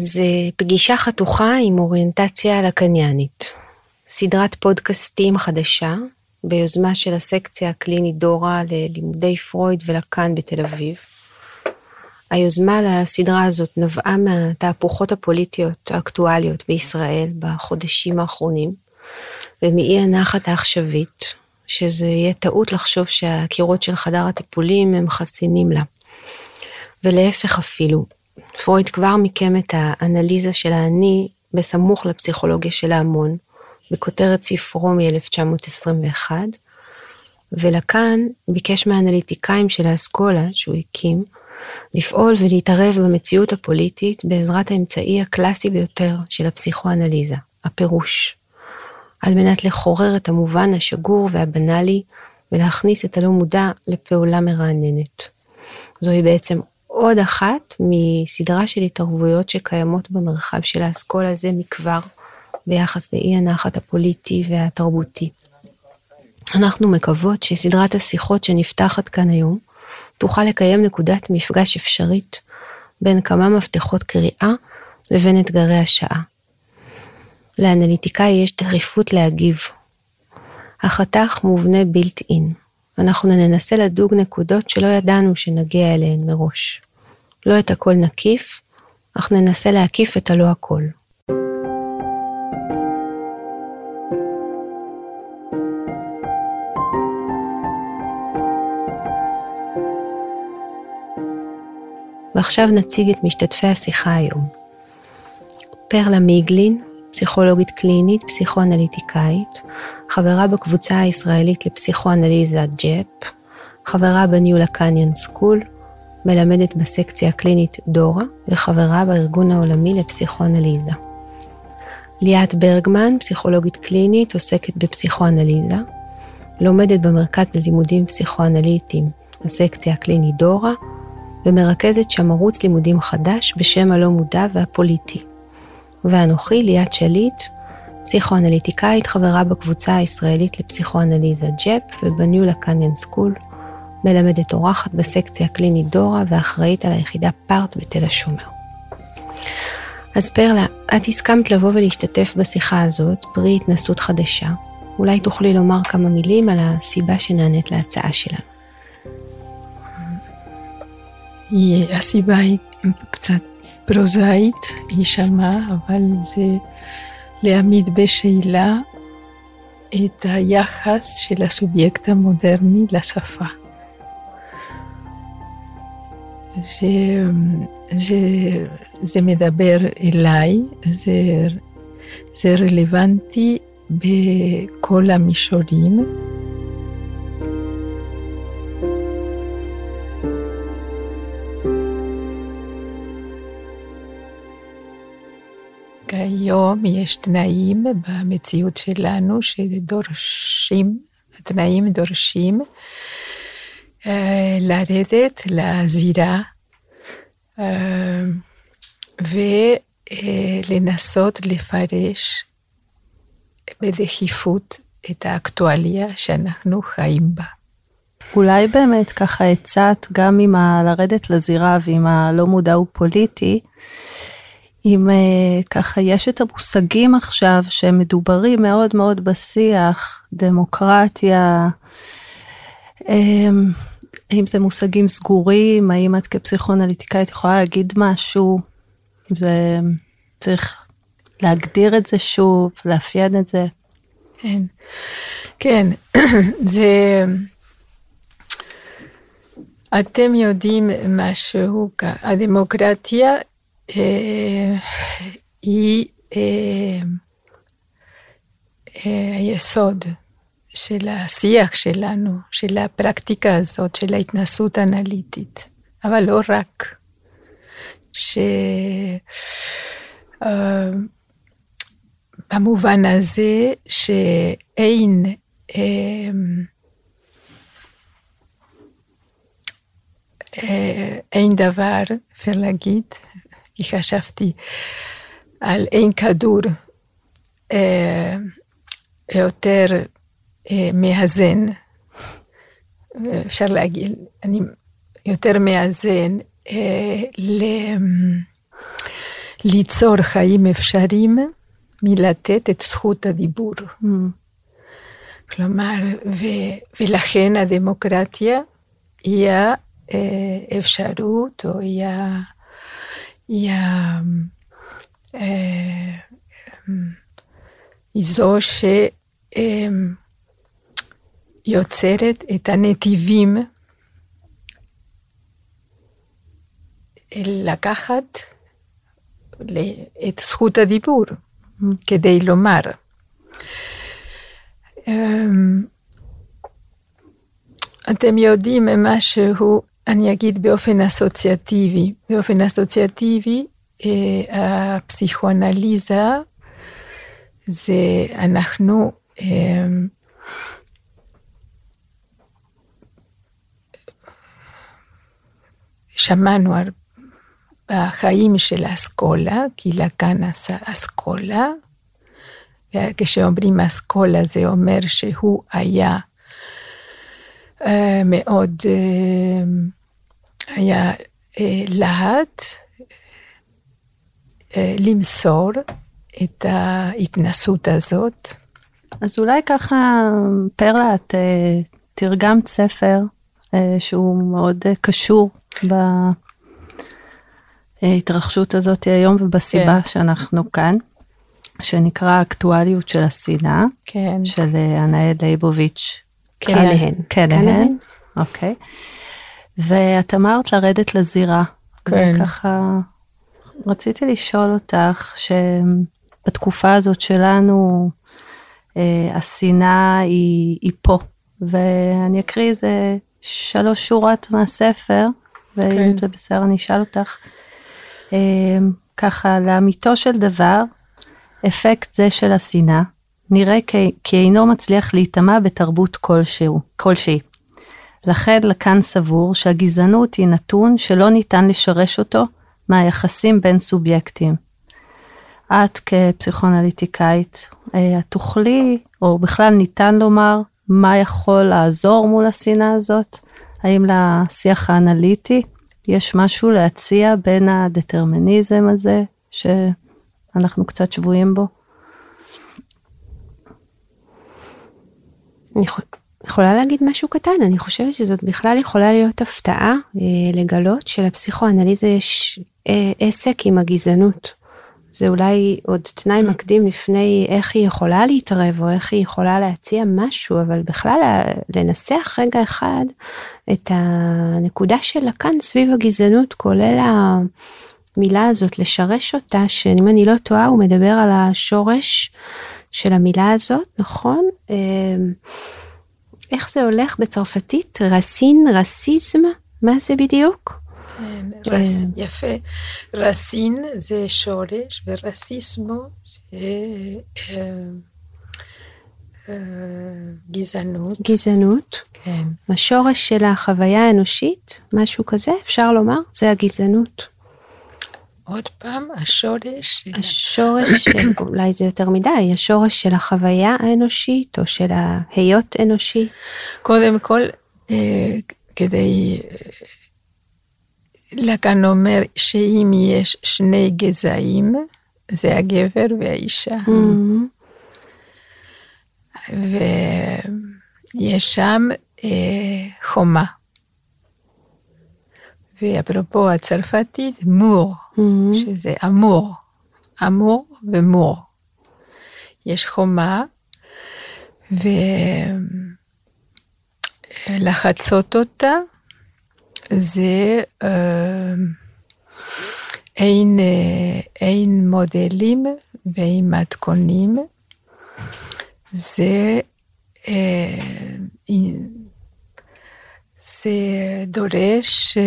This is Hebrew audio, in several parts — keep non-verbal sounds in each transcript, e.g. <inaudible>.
אז אה, פגישה חתוכה עם אוריינטציה לקניאנית. סדרת פודקאסטים חדשה ביוזמה של הסקציה הקלינית דורה ללימודי פרויד ולקאן בתל אביב. היוזמה לסדרה הזאת נבעה מהתהפוכות הפוליטיות האקטואליות בישראל בחודשים האחרונים, ומאי הנחת העכשווית, שזה יהיה טעות לחשוב שהקירות של חדר הטיפולים הם חסינים לה. ולהפך אפילו, פרויד כבר מיקם את האנליזה של האני בסמוך לפסיכולוגיה של ההמון, בכותרת ספרו מ-1921, ולקאן ביקש מהאנליטיקאים של האסכולה שהוא הקים, לפעול ולהתערב במציאות הפוליטית בעזרת האמצעי הקלאסי ביותר של הפסיכואנליזה, הפירוש, על מנת לחורר את המובן השגור והבנאלי ולהכניס את הלא מודע לפעולה מרעננת. זוהי בעצם עוד אחת מסדרה של התערבויות שקיימות במרחב של האסכולה הזה מכבר ביחס לאי הנחת הפוליטי והתרבותי. אנחנו מקוות שסדרת השיחות שנפתחת כאן היום תוכל לקיים נקודת מפגש אפשרית בין כמה מפתחות קריאה לבין אתגרי השעה. לאנליטיקאי יש דחיפות להגיב. החתך מובנה בילט אין. אנחנו ננסה לדוג נקודות שלא ידענו שנגיע אליהן מראש. לא את הכל נקיף, אך ננסה להקיף את הלא הכל. ועכשיו נציג את משתתפי השיחה היום. פרלה מיגלין, פסיכולוגית קלינית, פסיכואנליטיקאית, חברה בקבוצה הישראלית לפסיכואנליזה ג'פ, חברה בניהול הקניון סקול, מלמדת בסקציה הקלינית דורה וחברה בארגון העולמי לפסיכואנליזה. ליאת ברגמן, פסיכולוגית קלינית, עוסקת בפסיכואנליזה, לומדת במרכז ללימודים פסיכואנליטיים, הסקציה הקלינית דורה, ומרכזת שם ערוץ לימודים חדש בשם הלא מודע והפוליטי. ואנוכי, ליאת שליט, פסיכואנליטיקאית, חברה בקבוצה הישראלית לפסיכואנליזה ג'פ ובניהול הקניון סקול, מלמדת אורחת בסקציה הקלינית דורה ואחראית על היחידה פארט בתל השומר. אז פרלה, את הסכמת לבוא ולהשתתף בשיחה הזאת, פרי התנסות חדשה. אולי תוכלי לומר כמה מילים על הסיבה שנענית להצעה שלנו. הסיבה היא קצת פרוזאית, היא שמעה, אבל זה להעמיד בשאלה את היחס של הסובייקט המודרני לשפה. זה, זה, זה מדבר אליי, זה, זה רלוונטי בכל המישורים. כיום יש תנאים במציאות שלנו שדורשים, התנאים דורשים אה, לרדת לזירה אה, ולנסות לפרש בדחיפות את האקטואליה שאנחנו חיים בה. אולי באמת ככה הצעת גם עם ה... לרדת לזירה ועם הלא מודע הוא פוליטי, אם uh, ככה יש את המושגים עכשיו שמדוברים מאוד מאוד בשיח, דמוקרטיה, um, האם זה מושגים סגורים, האם את כפסיכואנליטיקאית יכולה להגיד משהו, אם זה צריך להגדיר את זה שוב, לאפיין את זה. כן, כן, <clears throat> זה... אתם יודעים משהו, הדמוקרטיה היא אה, אה, היסוד של השיח שלנו, של הפרקטיקה הזאת, של ההתנסות האנליטית, אבל לא רק. שבמובן הזה שאין אין דבר, אפשר להגיד, כי חשבתי על אין כדור אה, יותר אה, מאזן, אפשר להגיד, אני יותר מאזן אה, ל, ליצור חיים אפשריים מלתת את זכות הדיבור. Mm. כלומר, ו, ולכן הדמוקרטיה היא האפשרות, או היא, היא, היא, היא זו שיוצרת את הנתיבים לקחת את זכות הדיבור כדי לומר. אתם יודעים משהו, אני אגיד באופן אסוציאטיבי. באופן אסוציאטיבי, הפסיכואנליזה זה אנחנו שמענו בחיים של האסכולה, כי לקאן עשה אסכולה, וכשאומרים אסכולה זה אומר שהוא היה uh, מאוד, uh, היה uh, להט uh, למסור את ההתנסות הזאת. אז אולי ככה, פרלה, את uh, תרגמת ספר uh, שהוא מאוד uh, קשור בהתרחשות הזאת היום ובסיבה כן. שאנחנו כאן, שנקרא האקטואליות של השנאה, כן. של ענאל ליבוביץ' קלהן. קלהן, אוקיי. ואת אמרת לרדת לזירה. כן. וככה רציתי לשאול אותך, שבתקופה הזאת שלנו, אה, השנאה היא, היא פה, ואני אקריא איזה שלוש שורות מהספר, ואם כן. זה בסדר אני אשאל אותך. אה, ככה, לאמיתו של דבר, אפקט זה של השנאה נראה כי, כי אינו מצליח להיטמע בתרבות כלשהו, כלשהי. לכן לקאן סבור שהגזענות היא נתון שלא ניתן לשרש אותו מהיחסים בין סובייקטים. את כפסיכואנליטיקאית, אה, את תוכלי, או בכלל ניתן לומר, מה יכול לעזור מול השנאה הזאת? האם לשיח האנליטי יש משהו להציע בין הדטרמיניזם הזה, שאנחנו קצת שבויים בו? יכולה להגיד משהו קטן, אני חושבת שזאת בכלל יכולה להיות הפתעה אה, לגלות שלפסיכואנליזה יש אה, עסק עם הגזענות. זה אולי עוד תנאי מקדים לפני איך היא יכולה להתערב או איך היא יכולה להציע משהו, אבל בכלל לנסח רגע אחד את הנקודה של לקאן סביב הגזענות, כולל המילה הזאת, לשרש אותה, שאם אני לא טועה הוא מדבר על השורש של המילה הזאת, נכון? איך זה הולך בצרפתית? רסין, רסיזם? מה זה בדיוק? כן, רס, יפה. רסין זה שורש ורסיסמו זה אה, אה, גזענות. גזענות. כן. השורש של החוויה האנושית, משהו כזה, אפשר לומר, זה הגזענות. עוד פעם, השורש... השורש, של, <coughs> אולי זה יותר מדי, השורש של החוויה האנושית או של ההיות אנושי. קודם כל, אה, כדי... לקאן אומר שאם יש שני גזעים, זה הגבר והאישה. Mm-hmm. ויש שם אה, חומה. ואפרופו הצרפתית, מור, Mm-hmm. שזה אמור, אמור ומור. יש חומה, ולחצות אותה זה אה, אין, אין מודלים ואין מתכונים, זה, אה, זה דורש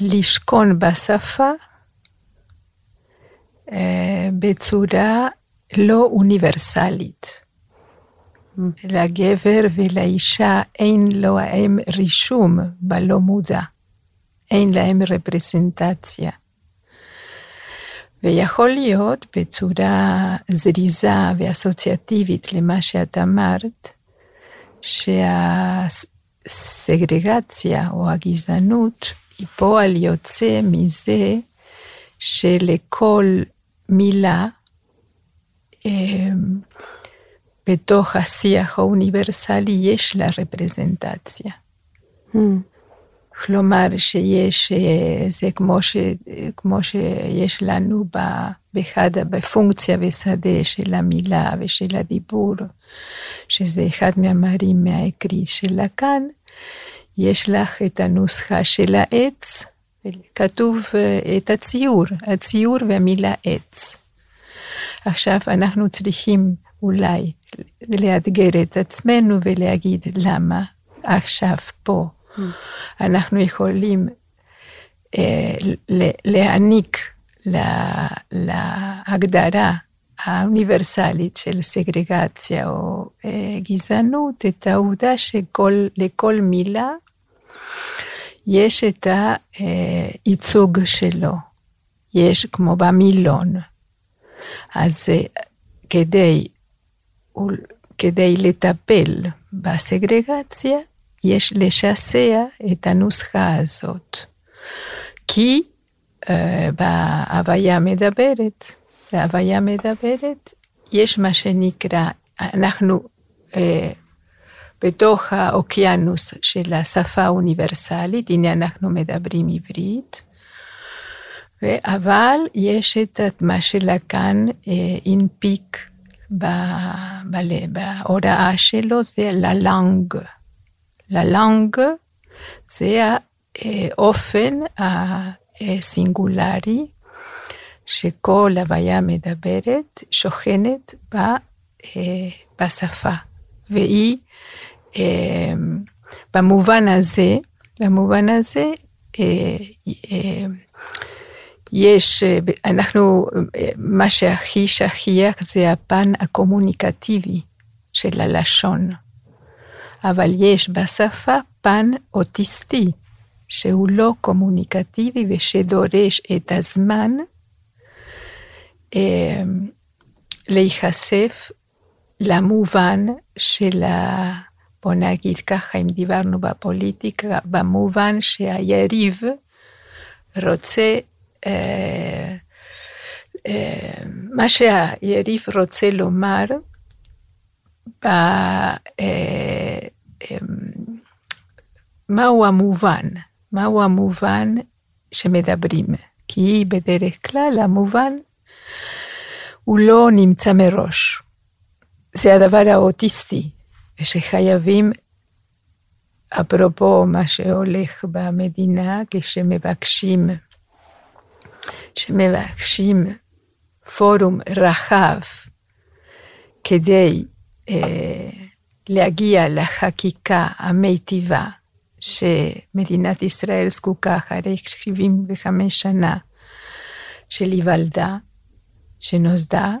לשכון בשפה בצורה לא אוניברסלית. לגבר ולאישה אין להם רישום בלא מודע, אין להם רפרזנטציה. ויכול להיות בצורה זריזה ואסוציאטיבית למה שאת אמרת, שהסגרגציה או הגזענות היא פועל יוצא מזה שלכל מילה בתוך השיח האוניברסלי יש לה רפרזנטציה. Mm. כלומר שיש, זה כמו, ש, כמו שיש לנו באחד, בפונקציה ושדה של המילה ושל הדיבור, שזה אחד מהמאמרים מהאקרית של לקאן, יש לך את הנוסחה של העץ, כתוב את הציור, הציור והמילה עץ. עכשיו אנחנו צריכים אולי לאתגר את עצמנו ולהגיד למה עכשיו פה. אנחנו יכולים אה, להעניק לה, להגדרה האוניברסלית של סגרגציה או אה, גזענות את העובדה שלכל מילה יש את הייצוג שלו, יש כמו במילון. אז אה, כדי, כדי לטפל בסגרגציה, יש לשסע את הנוסחה הזאת. כי uh, בהוויה מדברת, בהוויה מדברת, יש מה שנקרא, אנחנו uh, בתוך האוקיינוס של השפה האוניברסלית, הנה אנחנו מדברים עברית, אבל יש את מה שלקאן הנפיק בהוראה שלו, זה ללנג. ללנג זה האופן הסינגולרי שכל הוויה מדברת שוכנת בשפה, והיא במובן הזה, במובן הזה, יש, אנחנו, מה שהכי שכיח זה הפן הקומוניקטיבי של הלשון. אבל יש בשפה פן אוטיסטי, שהוא לא קומוניקטיבי ושדורש את הזמן אה, להיחשף למובן של ה... בוא נגיד ככה, אם דיברנו בפוליטיקה, במובן שהיריב רוצה, אה, אה, מה שהיריב רוצה לומר, ב, אה, אה, מהו המובן, מהו המובן שמדברים, כי בדרך כלל המובן הוא לא נמצא מראש. זה הדבר האוטיסטי, ושחייבים, אפרופו מה שהולך במדינה, כשמבקשים, שמבקשים פורום רחב כדי להגיע לחקיקה המיטיבה שמדינת ישראל זקוקה אחרי 75 שנה של היוולדה, שנוסדה,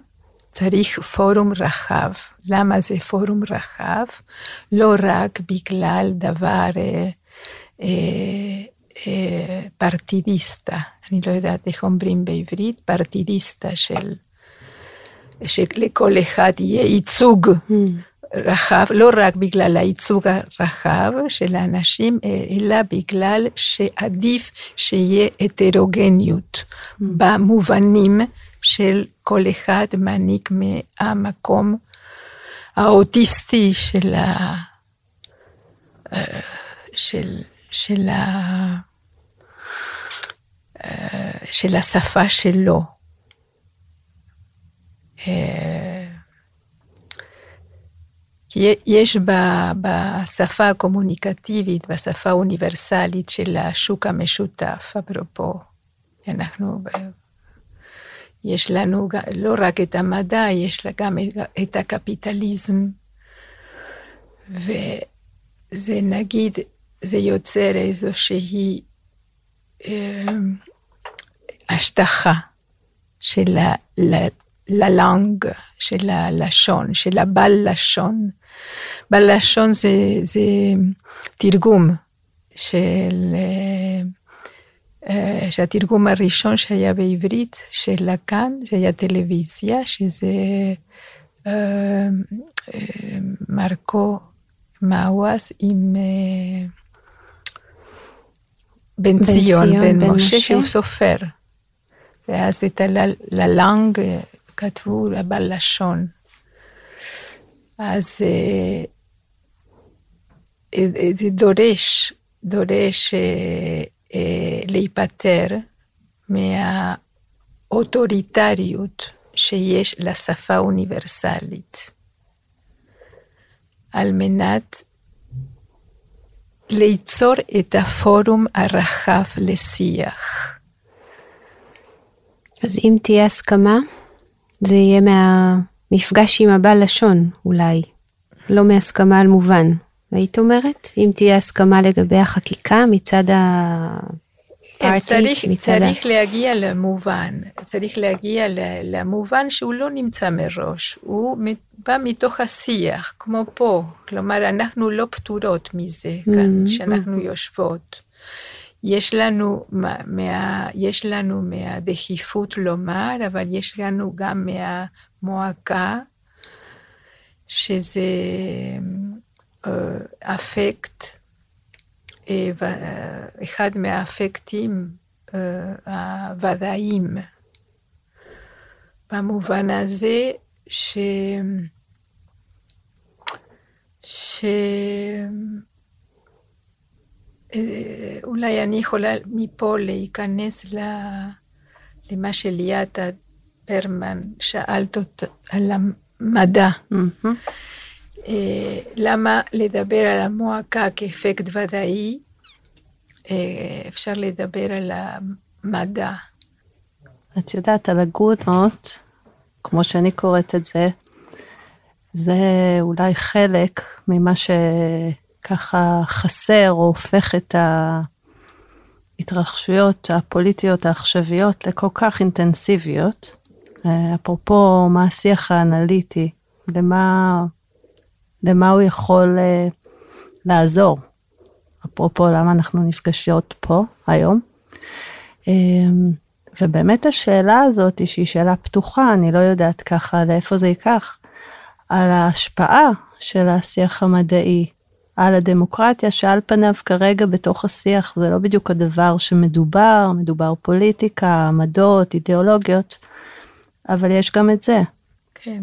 צריך פורום רחב. למה זה פורום רחב? לא רק בגלל דבר אה, אה, אה, פרטידיסטה, אני לא יודעת איך אומרים בעברית, פרטידיסטה של, שלכל אחד יהיה ייצוג mm. רחב, לא רק בגלל הייצוג הרחב של האנשים, אלא בגלל שעדיף שיהיה הטרוגניות mm. במובנים של כל אחד מעניק מהמקום האוטיסטי של, ה... של, של, ה... של השפה שלו. אה, יש בשפה הקומוניקטיבית, בשפה האוניברסלית של השוק המשותף, אפרופו, אנחנו יש לנו לא רק את המדע, יש לה גם את הקפיטליזם, וזה נגיד, זה יוצר איזושהי אה, השטחה של הלנג, של הלשון, של הבל לשון. בל לשון זה, זה תרגום של... שהתרגום הראשון שהיה בעברית של לקאן, זה היה טלוויזיה, שזה מרקו מאוואס עם בן ציון, בן משה, שהוא סופר. ואז את הללנג כתבו בלשון. אז זה דורש, דורש להיפטר מהאוטוריטריות שיש לשפה אוניברסלית, על מנת ליצור את הפורום הרחב לשיח. אז אם תהיה הסכמה, זה יהיה מהמפגש עם הבעל לשון, אולי, לא מהסכמה על מובן. היית אומרת, אם תהיה הסכמה לגבי החקיקה מצד הפארטיס, צריך, מצד צריך ה... להגיע למובן, צריך להגיע למובן שהוא לא נמצא מראש, הוא בא מתוך השיח, כמו פה, כלומר אנחנו לא פטורות מזה כאן, mm-hmm. שאנחנו יושבות. יש לנו, מה, יש לנו מהדחיפות לומר, אבל יש לנו גם מהמועקה, שזה אפקט, אחד מהאפקטים הוודאיים. במובן הזה ש... ש... אולי אני יכולה מפה להיכנס למה שליאתה פרמן שאלת אותה על המדע. Mm-hmm. למה לדבר על המועקה כאפקט ודאי? אה, אפשר לדבר על המדע. את יודעת, על הגונות, כמו שאני קוראת את זה, זה אולי חלק ממה שככה חסר או הופך את ההתרחשויות הפוליטיות העכשוויות לכל כך אינטנסיביות. אה, אפרופו מה השיח האנליטי, למה למה הוא יכול uh, לעזור. אפרופו למה אנחנו נפגשות פה היום. Um, ובאמת השאלה הזאת, שהיא שאלה פתוחה, אני לא יודעת ככה לאיפה זה ייקח, על ההשפעה של השיח המדעי על הדמוקרטיה, שעל פניו כרגע בתוך השיח זה לא בדיוק הדבר שמדובר, מדובר פוליטיקה, עמדות, אידיאולוגיות, אבל יש גם את זה. כן.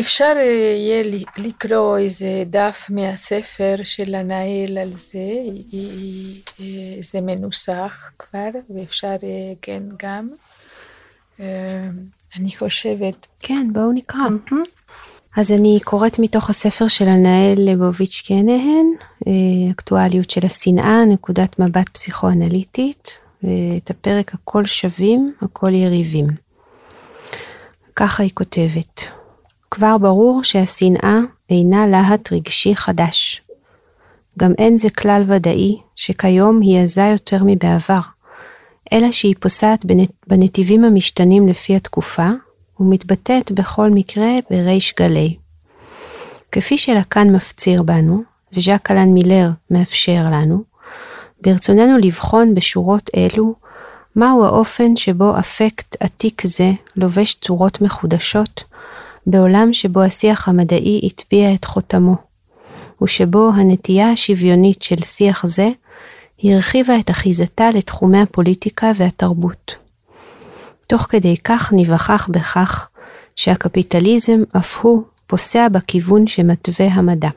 אפשר אה, יהיה לקרוא איזה דף מהספר של הנהל על זה, אה, זה מנוסח כבר, ואפשר אה, כן גם. אני חושבת. כן, בואו נקרא. אז אני קוראת מתוך הספר של הנהל ליבוביץ' קנהן, אקטואליות של השנאה, נקודת מבט פסיכואנליטית, את הפרק הכל שווים, הכל יריבים. ככה היא כותבת. כבר ברור שהשנאה אינה להט רגשי חדש. גם אין זה כלל ודאי שכיום היא עזה יותר מבעבר, אלא שהיא פוסעת בנ... בנתיבים המשתנים לפי התקופה, ומתבטאת בכל מקרה בריש גלי. כפי שלקאן מפציר בנו, וז'אק אלן מילר מאפשר לנו, ברצוננו לבחון בשורות אלו מהו האופן שבו אפקט עתיק זה לובש צורות מחודשות בעולם שבו השיח המדעי הטביע את חותמו, ושבו הנטייה השוויונית של שיח זה הרחיבה את אחיזתה לתחומי הפוליטיקה והתרבות. תוך כדי כך ניווכח בכך שהקפיטליזם אף הוא פוסע בכיוון שמתווה המדע.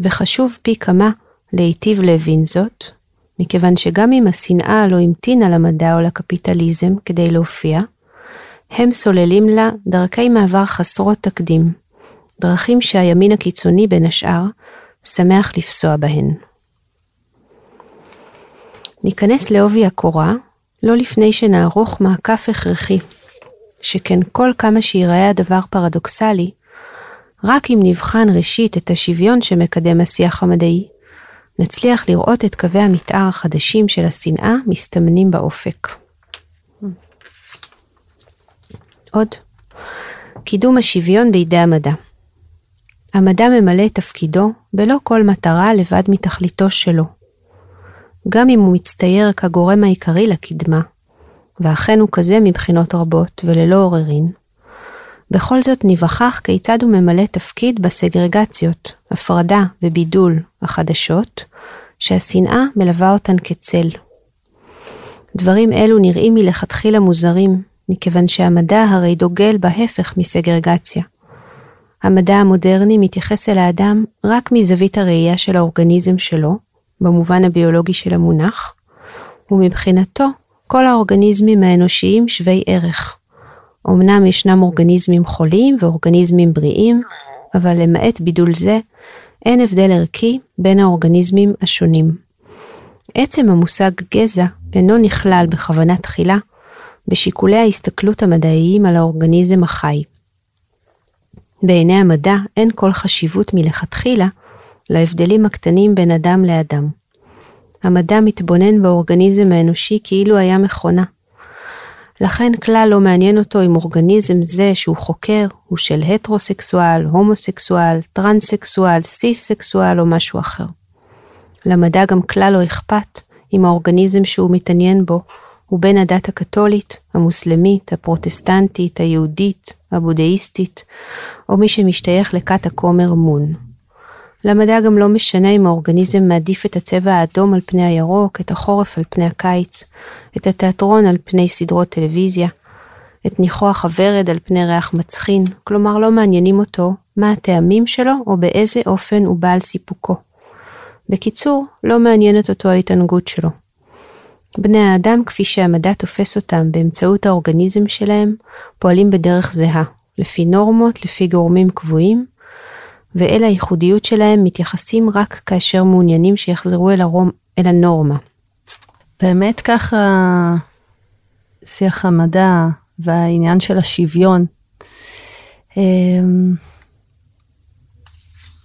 וחשוב פי כמה להיטיב להבין זאת, מכיוון שגם אם השנאה לא המתינה למדע או לקפיטליזם כדי להופיע, הם סוללים לה דרכי מעבר חסרות תקדים, דרכים שהימין הקיצוני בין השאר שמח לפסוע בהן. ניכנס לעובי הקורה לא לפני שנערוך מעקף הכרחי, שכן כל כמה שיראה הדבר פרדוקסלי, רק אם נבחן ראשית את השוויון שמקדם השיח המדעי, נצליח לראות את קווי המתאר החדשים של השנאה מסתמנים באופק. עוד. קידום השוויון בידי המדע. המדע ממלא את תפקידו בלא כל מטרה לבד מתכליתו שלו. גם אם הוא מצטייר כגורם העיקרי לקדמה, ואכן הוא כזה מבחינות רבות וללא עוררין, בכל זאת ניווכח כיצד הוא ממלא תפקיד בסגרגציות, הפרדה ובידול החדשות, שהשנאה מלווה אותן כצל. דברים אלו נראים מלכתחילה מוזרים, מכיוון שהמדע הרי דוגל בהפך מסגרגציה. המדע המודרני מתייחס אל האדם רק מזווית הראייה של האורגניזם שלו, במובן הביולוגי של המונח, ומבחינתו כל האורגניזמים האנושיים שווי ערך. אמנם ישנם אורגניזמים חולים ואורגניזמים בריאים, אבל למעט בידול זה, אין הבדל ערכי בין האורגניזמים השונים. עצם המושג גזע אינו נכלל בכוונה תחילה בשיקולי ההסתכלות המדעיים על האורגניזם החי. בעיני המדע אין כל חשיבות מלכתחילה להבדלים הקטנים בין אדם לאדם. המדע מתבונן באורגניזם האנושי כאילו היה מכונה. לכן כלל לא מעניין אותו אם אורגניזם זה שהוא חוקר הוא של הטרוסקסואל, הומוסקסואל, טרנסקסואל, סיס-סקסואל או משהו אחר. למדע גם כלל לא אכפת אם האורגניזם שהוא מתעניין בו הוא בן הדת הקתולית, המוסלמית, הפרוטסטנטית, היהודית, הבודהיסטית, או מי שמשתייך לכת הכומר מון. למדע גם לא משנה אם האורגניזם מעדיף את הצבע האדום על פני הירוק, את החורף על פני הקיץ, את התיאטרון על פני סדרות טלוויזיה, את ניחוח הוורד על פני ריח מצחין, כלומר לא מעניינים אותו מה הטעמים שלו או באיזה אופן הוא בעל סיפוקו. בקיצור, לא מעניינת אותו ההתענגות שלו. בני האדם, כפי שהמדע תופס אותם באמצעות האורגניזם שלהם, פועלים בדרך זהה, לפי נורמות, לפי גורמים קבועים, ואל הייחודיות שלהם מתייחסים רק כאשר מעוניינים שיחזרו אל, הרום, אל הנורמה. באמת ככה שיח המדע והעניין של השוויון. אמ,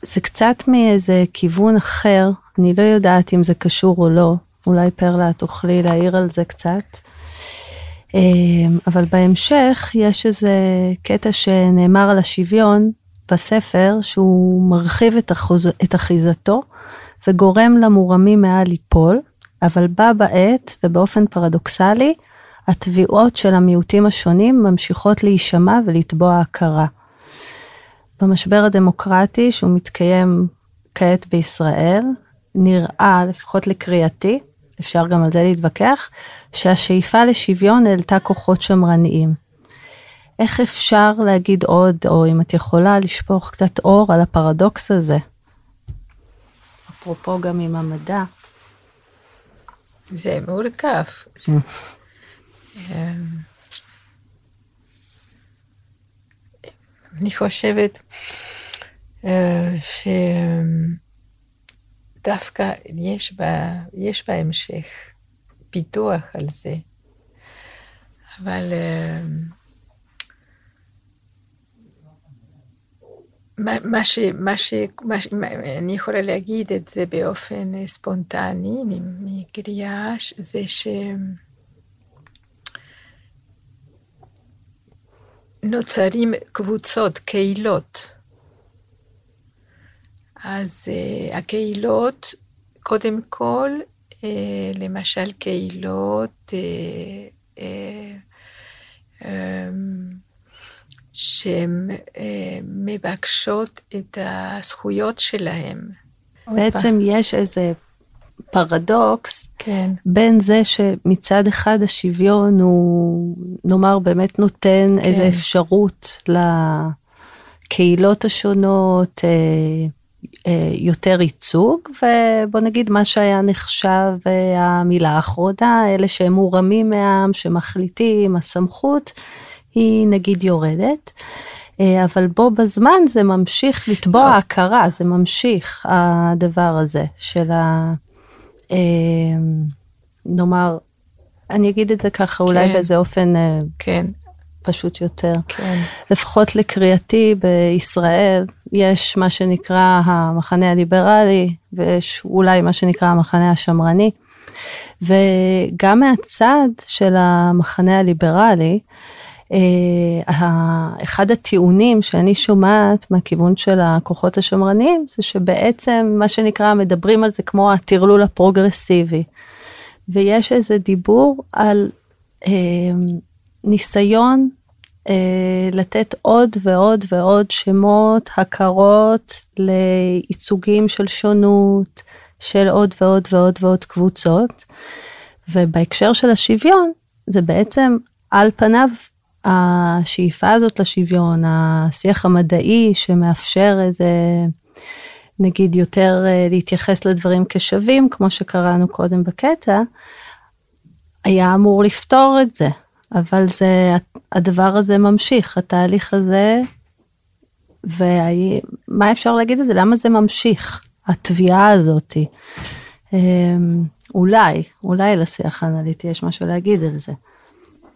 זה קצת מאיזה כיוון אחר, אני לא יודעת אם זה קשור או לא, אולי פרלה תוכלי להעיר על זה קצת. אמ, אבל בהמשך יש איזה קטע שנאמר על השוויון בספר, שהוא מרחיב את, אחוז, את אחיזתו וגורם למורמים מעל ליפול, אבל בה בעת ובאופן פרדוקסלי, התביעות של המיעוטים השונים ממשיכות להישמע ולתבוע הכרה. במשבר הדמוקרטי שהוא מתקיים כעת בישראל, נראה, לפחות לקריאתי, אפשר גם על זה להתווכח, שהשאיפה לשוויון העלתה כוחות שמרניים. איך אפשר להגיד עוד, או אם את יכולה לשפוך קצת אור על הפרדוקס הזה? אפרופו גם עם המדע. זה מורכב. אמ, אני חושבת אה, שדווקא יש, בה, יש בהמשך פיתוח על זה, אבל מה, ש, מה, ש, מה, ש, אני יכולה להגיד את זה באופן אה, ספונטני, מקריאה, זה שנוצרים קבוצות, קהילות. אז uh, הקהילות, קודם כל, uh, למשל קהילות, uh, uh, um, שהן אה, מבקשות את הזכויות שלהן. בעצם יש איזה פרדוקס כן. בין זה שמצד אחד השוויון הוא, נאמר, באמת נותן כן. איזו אפשרות לקהילות השונות, אה, אה, יותר ייצוג, ובוא נגיד מה שהיה נחשב המילה האחרונה, אלה שהם מורמים מהעם, שמחליטים, הסמכות, היא נגיד יורדת, אה, אבל בו בזמן זה ממשיך לתבוע לא. הכרה, זה ממשיך הדבר הזה של ה... אה, נאמר, אני אגיד את זה ככה כן. אולי באיזה אופן אה, כן. פשוט יותר. כן. לפחות לקריאתי בישראל יש מה שנקרא המחנה הליברלי ויש אולי מה שנקרא המחנה השמרני. וגם מהצד של המחנה הליברלי, אה, אחד הטיעונים שאני שומעת מהכיוון של הכוחות השמרניים זה שבעצם מה שנקרא מדברים על זה כמו הטרלול הפרוגרסיבי. ויש איזה דיבור על אה, ניסיון אה, לתת עוד ועוד ועוד שמות, הכרות לייצוגים של שונות, של עוד ועוד ועוד ועוד קבוצות. ובהקשר של השוויון, זה בעצם על פניו השאיפה הזאת לשוויון, השיח המדעי שמאפשר איזה, נגיד יותר אה, להתייחס לדברים כשווים, כמו שקראנו קודם בקטע, היה אמור לפתור את זה, אבל זה, הדבר הזה ממשיך, התהליך הזה, ומה אפשר להגיד על זה? למה זה ממשיך, התביעה הזאתי? אמ, אולי, אולי לשיח האנליטי יש משהו להגיד על זה.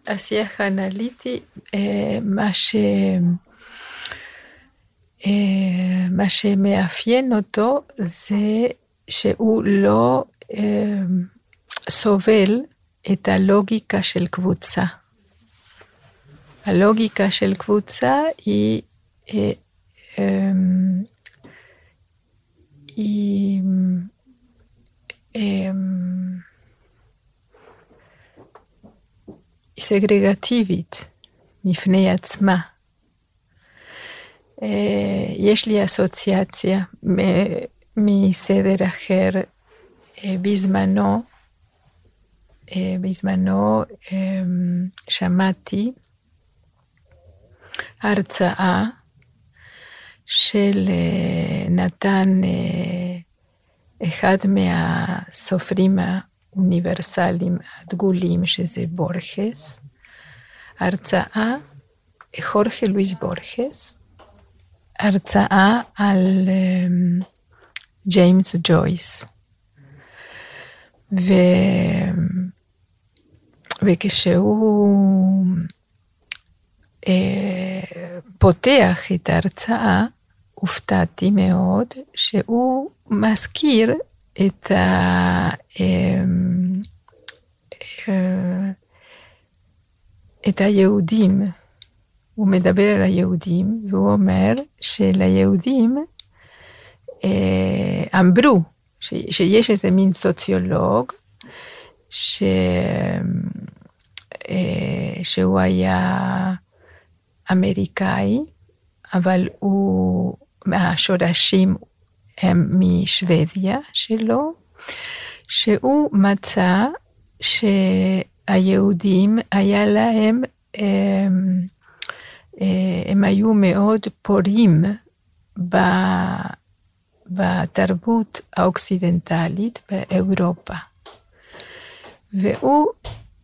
השיח האנליטי, אה, מה, ש... אה, מה שמאפיין אותו זה שהוא לא אה, סובל את הלוגיקה של קבוצה. הלוגיקה של קבוצה היא, היא היא סגרגטיבית מפני עצמה. אה, יש לי אסוציאציה מסדר אחר אה, בזמנו, אה, בזמנו שמעתי הרצאה של נתן אחד מהסופרים האוניברסליים הדגולים, שזה בורכס, הרצאה, חורכה לואיס בורכס, הרצאה על um, ג'יימס ג'ויס. ו... וכשהוא אה, פותח את ההרצאה, הופתעתי מאוד שהוא מזכיר את ה... אמ, אה, את היהודים. הוא מדבר על היהודים, והוא אומר שליהודים אה, אמרו שיש איזה מין סוציולוג, ש, אה, שהוא היה אמריקאי, אבל הוא, מהשורשים הם משוודיה שלו, שהוא מצא שהיהודים היה להם, הם, הם היו מאוד פורים בתרבות האוקסידנטלית באירופה. והוא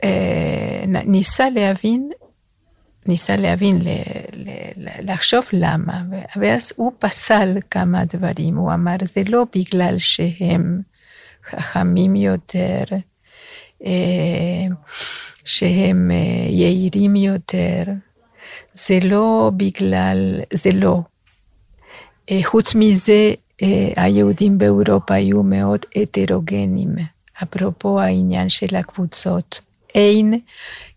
אה, ניסה להבין ניסה להבין, ל, ל, ל, לחשוב למה, ואז הוא פסל כמה דברים, הוא אמר, זה לא בגלל שהם חכמים יותר, אה, שהם אה, יהירים יותר, זה לא בגלל, זה לא. אה, חוץ מזה, היהודים באירופה היו מאוד הטרוגנים, אפרופו העניין של הקבוצות. אין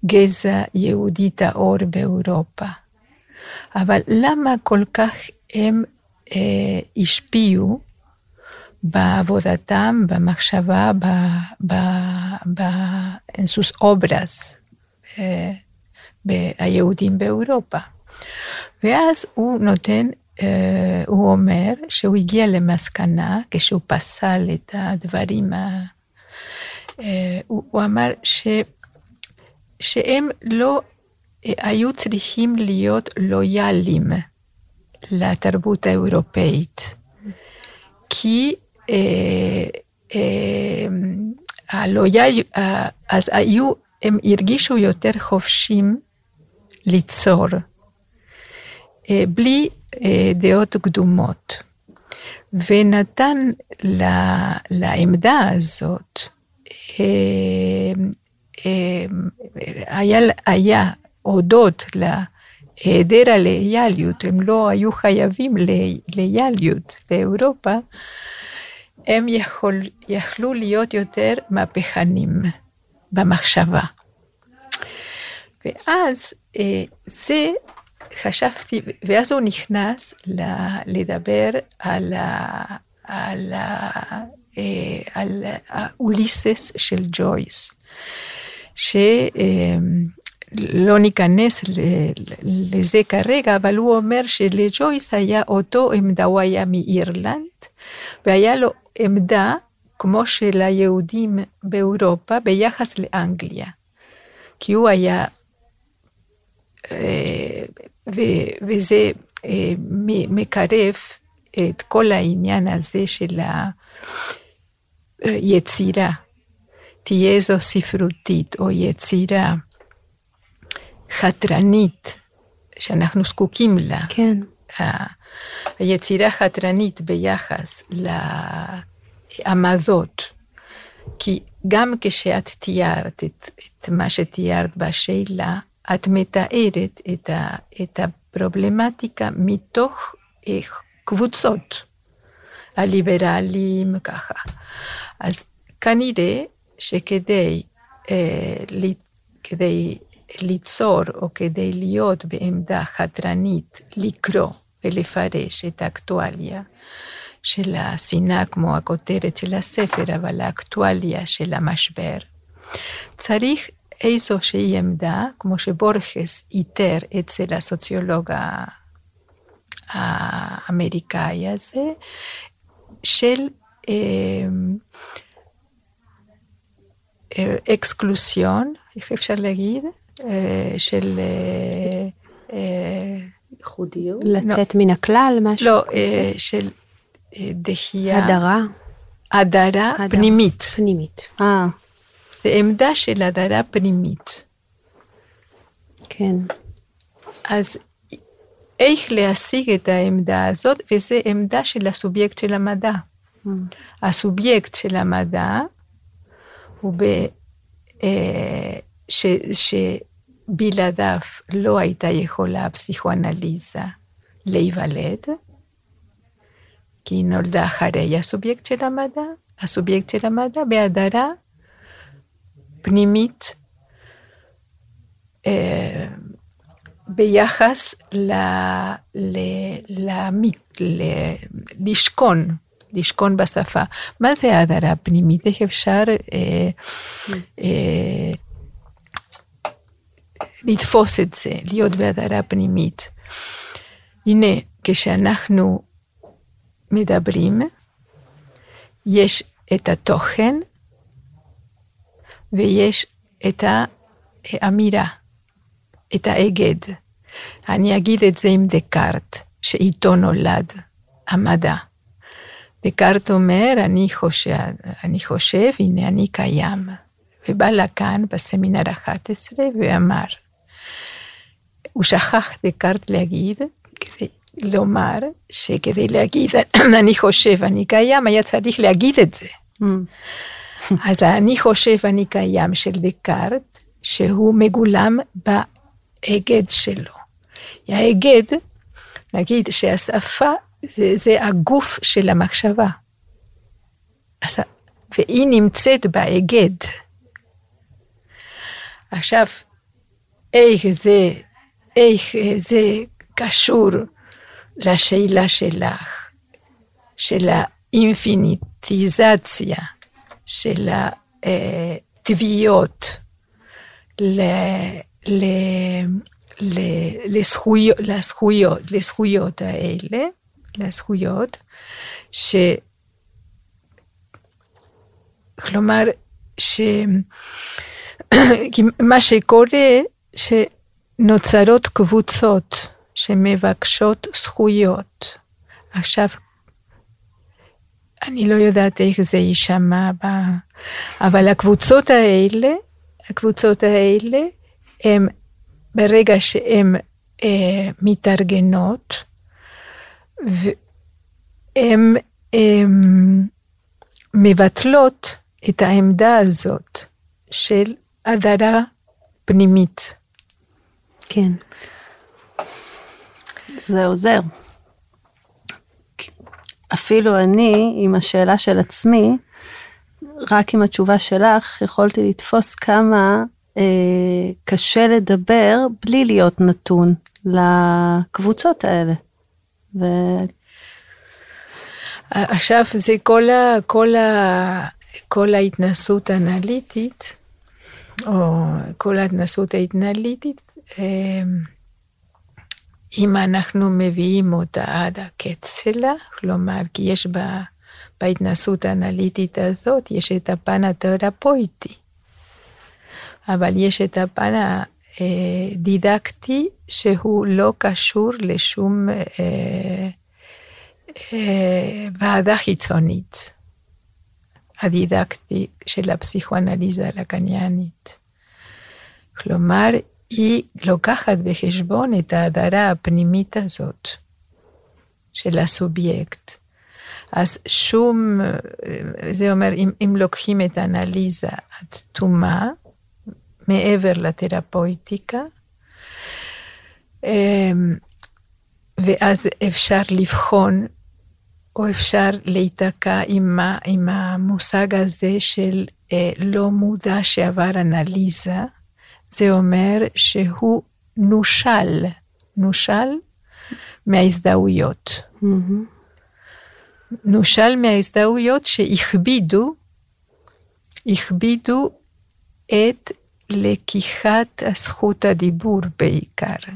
גזע יהודי טהור באירופה. אבל למה כל כך הם אה, השפיעו בעבודתם, במחשבה, באנסוס אוברס, אה, היהודים באירופה. ואז הוא נותן, אה, הוא אומר שהוא הגיע למסקנה, כשהוא פסל את הדברים, אה, הוא אמר ש... שהם לא אה, היו צריכים להיות לויאליים לתרבות האירופאית. כי אה, אה, הלויאל, אז היו, הם הרגישו יותר חופשים ליצור, בלי דעות קדומות. ונתן לה, לעמדה הזאת היה, היה הודות להיעדר הלויאליות, הם לא היו חייבים לויאליות לאירופה, הם יכול, יכלו להיות יותר מהפכנים במחשבה. ואז זה חשבתי, ואז הוא נכנס לדבר על, ה, על, ה, על האוליסס של ג'ויס. שלא ניכנס לזה כרגע, אבל הוא אומר שלג'ויס היה אותו עמדה, הוא היה מאירלנד, והיה לו עמדה כמו של היהודים באירופה ביחס לאנגליה. כי הוא היה, אה, וזה אה, מקרב את כל העניין הזה של היצירה. תהיה זו ספרותית או יצירה חתרנית שאנחנו זקוקים לה. כן. היצירה חתרנית ביחס לעמדות, כי גם כשאת תיארת את, את מה שתיארת בשאלה, את מתארת את, ה, את הפרובלמטיקה מתוך איך, קבוצות, הליברלים ככה. אז כנראה שכדי אה, כדי ליצור או כדי להיות בעמדה חתרנית, לקרוא ולפרש את האקטואליה של השנאה כמו הכותרת של הספר, אבל האקטואליה של המשבר. צריך איזושהי עמדה, כמו שבורכס איתר אצל הסוציולוג האמריקאי הזה, של אה, אקסקלוסיון, איך אפשר להגיד? אה, של... ייחודיות? לצאת מן הכלל, משהו לא, כזה? של דחייה. הדרה? הדרה פנימית. פנימית. אה. זה עמדה של הדרה פנימית. כן. אז איך להשיג את העמדה הזאת, וזו עמדה של הסובייקט של המדע. Mm. הסובייקט של המדע הוא ב... אה, ש, שבלעדיו לא הייתה יכולה הפסיכואנליזה להיוולד, כי היא נולדה אחרי הסובייקט של המדע, הסובייקט של המדע בהדרה פנימית אה, ביחס ל, ל, ל, ל, לשכון, לשכון בשפה. מה זה ההדרה הפנימית? איך אפשר אה, אה, לתפוס את זה, להיות בהדרה פנימית? הנה, כשאנחנו מדברים, יש את התוכן ויש את האמירה. את ההיגד. אני אגיד את זה עם דקארט, שאיתו נולד המדע. דקארט אומר, אני חושב, אני חושב, הנה אני קיים. ובא לקאן בסמינר 11 ואמר, הוא שכח דקארט להגיד, כדי לומר שכדי להגיד, אני חושב, אני קיים, היה צריך להגיד את זה. אז אני חושב, אני קיים של דקארט, שהוא מגולם ההיגד שלו. ההיגד, נגיד שהשפה זה, זה הגוף של המחשבה. והיא נמצאת בהיגד. עכשיו, איך זה, איך זה קשור לשאלה שלך, של האינפיניטיזציה של התביעות ל, ל, לזכויות, לזכויות, לזכויות האלה, לזכויות, ש... כלומר, ש... מה שקורה, שנוצרות קבוצות שמבקשות זכויות. עכשיו, אני לא יודעת איך זה יישמע, אבל הקבוצות האלה, הקבוצות האלה, הם, ברגע שהן אה, מתארגנות, והן מבטלות את העמדה הזאת של הדרה פנימית. כן. זה עוזר. אפילו אני, עם השאלה של עצמי, רק עם התשובה שלך, יכולתי לתפוס כמה אה, קשה לדבר בלי להיות נתון לקבוצות האלה. ו... עכשיו זה כל, ה, כל, ה, כל ההתנסות האנליטית, או כל ההתנסות ההתנהליטית, אה, אם אנחנו מביאים אותה עד הקץ שלה, כלומר, כי יש בה בהתנסות האנליטית הזאת יש את הפן התרפויטי, אבל יש את הפן הדידקטי שהוא לא קשור לשום אה, אה, ועדה חיצונית, הדידקטי של הפסיכואנליזה הלקניאנית. כלומר, היא לוקחת בחשבון את ההדרה הפנימית הזאת של הסובייקט. אז שום, זה אומר, אם, אם לוקחים את האנליזה התומה, מעבר לתרפויטיקה, אמ, ואז אפשר לבחון, או אפשר להיתקע עם, עם המושג הזה של אה, לא מודע שעבר אנליזה, זה אומר שהוא נושל, נושל מההזדהויות. Mm-hmm. נושל מההזדהויות שהכבידו, הכבידו את לקיחת זכות הדיבור בעיקר.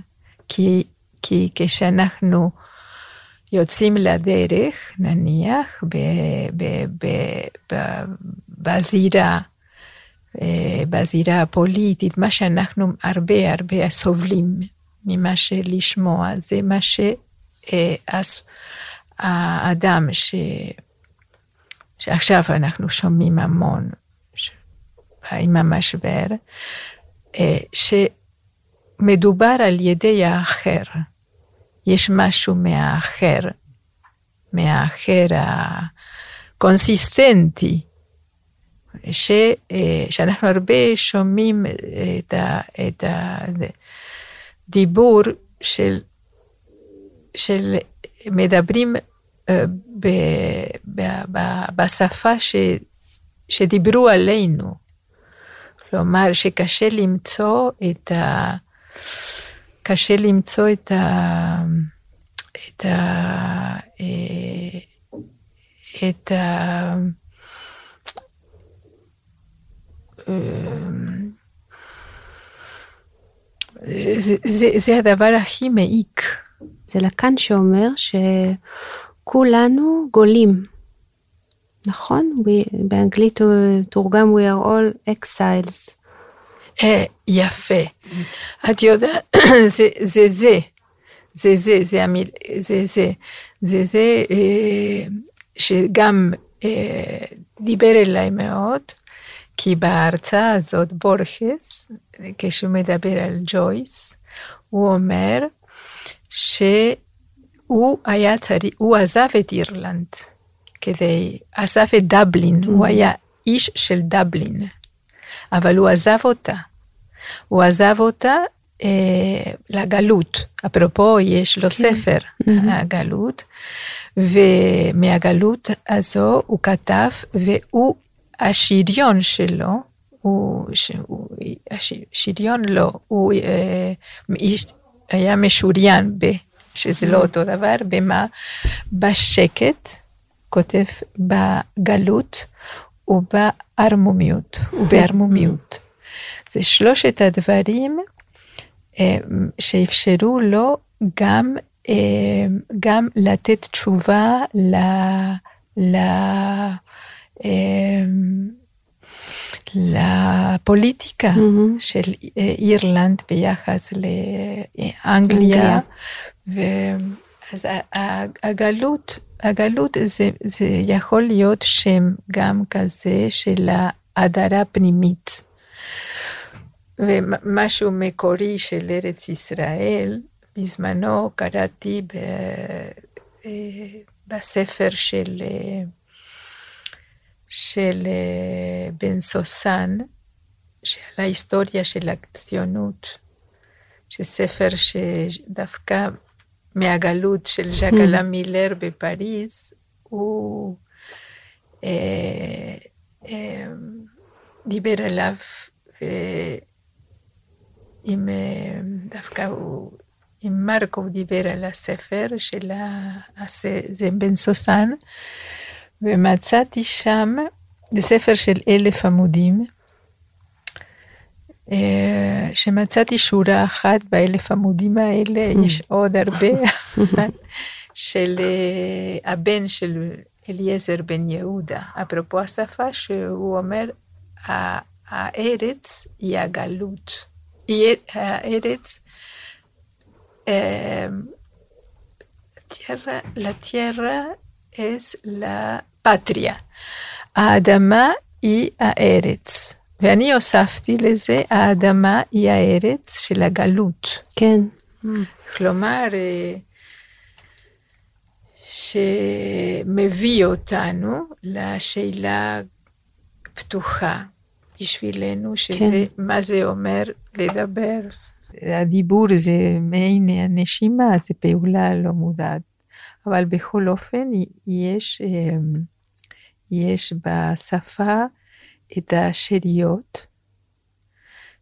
כי, כי כשאנחנו יוצאים לדרך, נניח, ב, ב, ב, ב, בזירה, אה, בזירה הפוליטית, מה שאנחנו הרבה הרבה סובלים ממה שלשמוע, זה מה שהאדם ש... שעכשיו אנחנו שומעים המון עם המשבר, אה, שמדובר על ידי האחר. יש משהו מהאחר, מהאחר הקונסיסטנטי, ש, אה, שאנחנו הרבה שומעים את, את הדיבור של, של מדברים אה, ב, ב, ב, בשפה ש, שדיברו עלינו. כלומר שקשה למצוא את ה... קשה למצוא את ה... את ה... אה, את ה... זה, זה, זה הדבר הכי מעיק. זה לקאן שאומר שכולנו גולים. נכון? באנגלית תורגם We are all exiles. אה, יפה. את יודעת, <coughs> זה זה. זה זה, זה, זה המיל... זה זה. זה זה אה, שגם אה, דיבר אליי מאוד, כי בהרצאה הזאת בורכס, כשהוא מדבר על ג'ויס, הוא אומר שהוא היה צריך, הוא עזב את אירלנד. כדי, עזב את דבלין, mm-hmm. הוא היה איש של דבלין, אבל הוא עזב אותה. הוא עזב אותה אה, לגלות. אפרופו, יש לו כן. ספר, mm-hmm. הגלות, ומהגלות הזו הוא כתב, והוא, השריון שלו, הוא, שהוא, השריון לא, הוא אה, איש, היה משוריין, ב, שזה לא אותו דבר, במה? בשקט. כותב בגלות ובערמומיות, ובערמומיות. זה שלושת הדברים אה, שאפשרו לו גם, אה, גם לתת תשובה ל... ל אה, לפוליטיקה mm-hmm. של אירלנד ביחס לאנגליה. ואז הגלות הגלות זה, זה יכול להיות שם גם כזה של ההדרה פנימית. ומשהו מקורי של ארץ ישראל, בזמנו קראתי ב, אה, בספר של, של אה, בן סוסן, של ההיסטוריה של הציונות, שספר שדווקא מהגלות של ז'ק אלה מילר בפריז, הוא אה, אה, דיבר עליו, ועם, אה, דווקא הוא, עם מרקו הוא דיבר על הספר של בן סוסן, ומצאתי שם, זה ספר של אלף עמודים, שמצאתי שורה אחת באלף עמודים האלה, mm. יש עוד הרבה, <laughs> של אה, הבן של אליעזר בן יהודה, אפרופו השפה, שהוא אומר, הארץ היא הגלות. הארץ, לתיירה es la patria. האדמה היא הארץ. ואני הוספתי לזה, האדמה היא הארץ של הגלות. כן. כלומר, שמביא אותנו לשאלה פתוחה בשבילנו, שזה כן. מה זה אומר לדבר. הדיבור זה מעין הנשימה, זה פעולה לא מודעת. אבל בכל אופן יש, יש בשפה את השאריות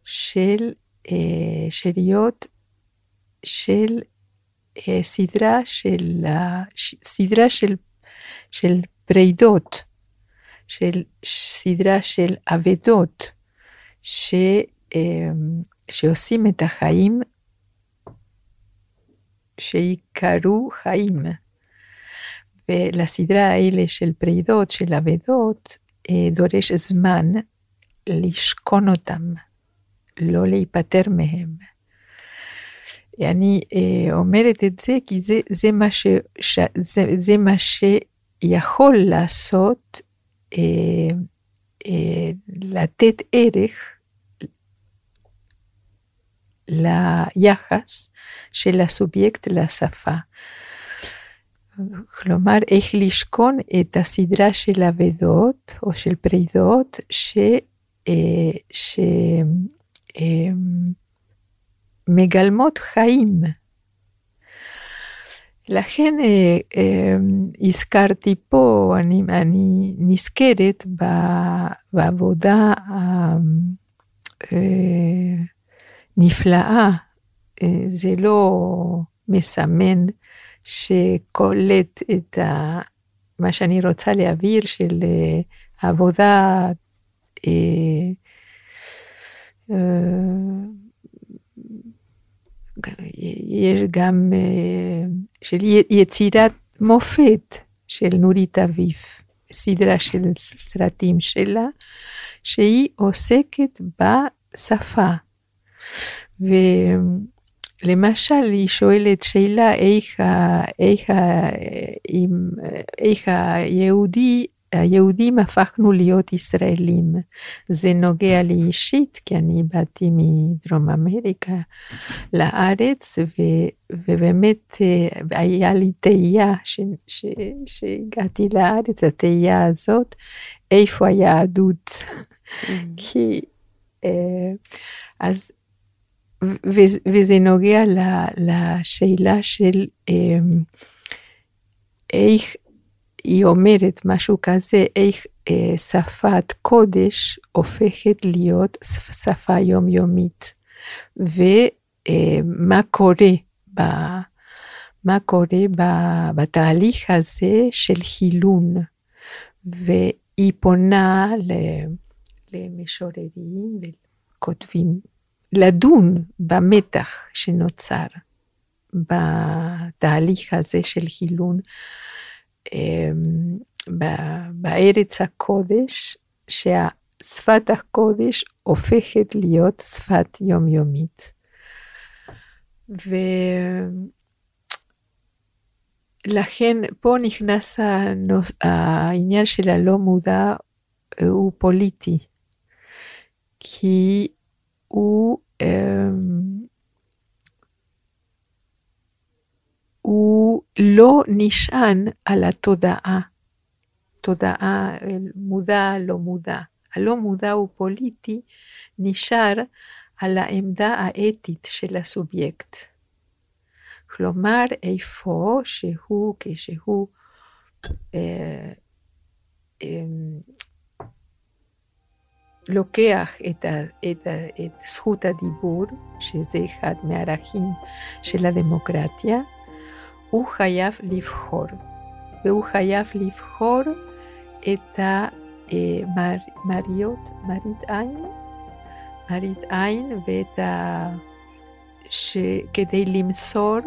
של, שאריות של סדרה של, סדרה של, של פרידות, של סדרה של אבדות, ש, שעושים את החיים שיקראו חיים. ולסדרה האלה של פרידות, של אבדות, דורש זמן לשכון אותם, לא להיפטר מהם. אני אומרת את זה כי זה, זה, מה, ש, זה, זה מה שיכול לעשות, אה, אה, לתת ערך ליחס של הסובייקט לשפה. כלומר, איך לשכון את הסדרה של אבדות או של פרידות שמגלמות חיים. לכן הזכרתי פה, אני, אני נזכרת בעבודה הנפלאה, זה לא מסמן שקולט את ה, מה שאני רוצה להעביר של uh, עבודה uh, uh, יש גם uh, של יצירת מופת של נורית אביב, סדרה של סרטים שלה, שהיא עוסקת בשפה. ו... למשל, היא שואלת שאלה איך, איך, איך היהודי, היהודים הפכנו להיות ישראלים. זה נוגע לי אישית, כי אני באתי מדרום אמריקה לארץ, ו, ובאמת היה לי תהייה שהגעתי לארץ, התהייה הזאת, איפה היהדות? כי... אז וזה נוגע לשאלה של איך היא אומרת משהו כזה, איך שפת קודש הופכת להיות שפה יומיומית, ומה קורה ב... מה קורה בתהליך הזה של חילון, והיא פונה למשוררים וכותבים לדון במתח שנוצר בתהליך הזה של חילון בארץ הקודש, ששפת הקודש הופכת להיות שפת יומיומית. ולכן פה נכנס הנוס... העניין של הלא מודע הוא פוליטי, כי הוא הוא לא נשען על התודעה, תודעה מודע, לא מודע. הלא מודע הוא פוליטי, נשאר על העמדה האתית של הסובייקט. כלומר, איפה שהוא, כשהוא אה, אה, לוקח את, ה, את, ה, את זכות הדיבור, שזה אחד מהערכים של הדמוקרטיה, הוא חייב לבחור, והוא חייב לבחור את המריות, מראית עין, מראית עין ואת ה... שכדי למסור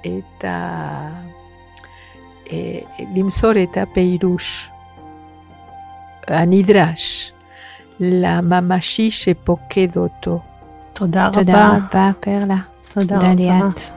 את, ה... למסור את הפירוש הנדרש לממשי שפוקד אותו. תודה רבה. תודה רבה, פרלה. תודה רבה. דליית.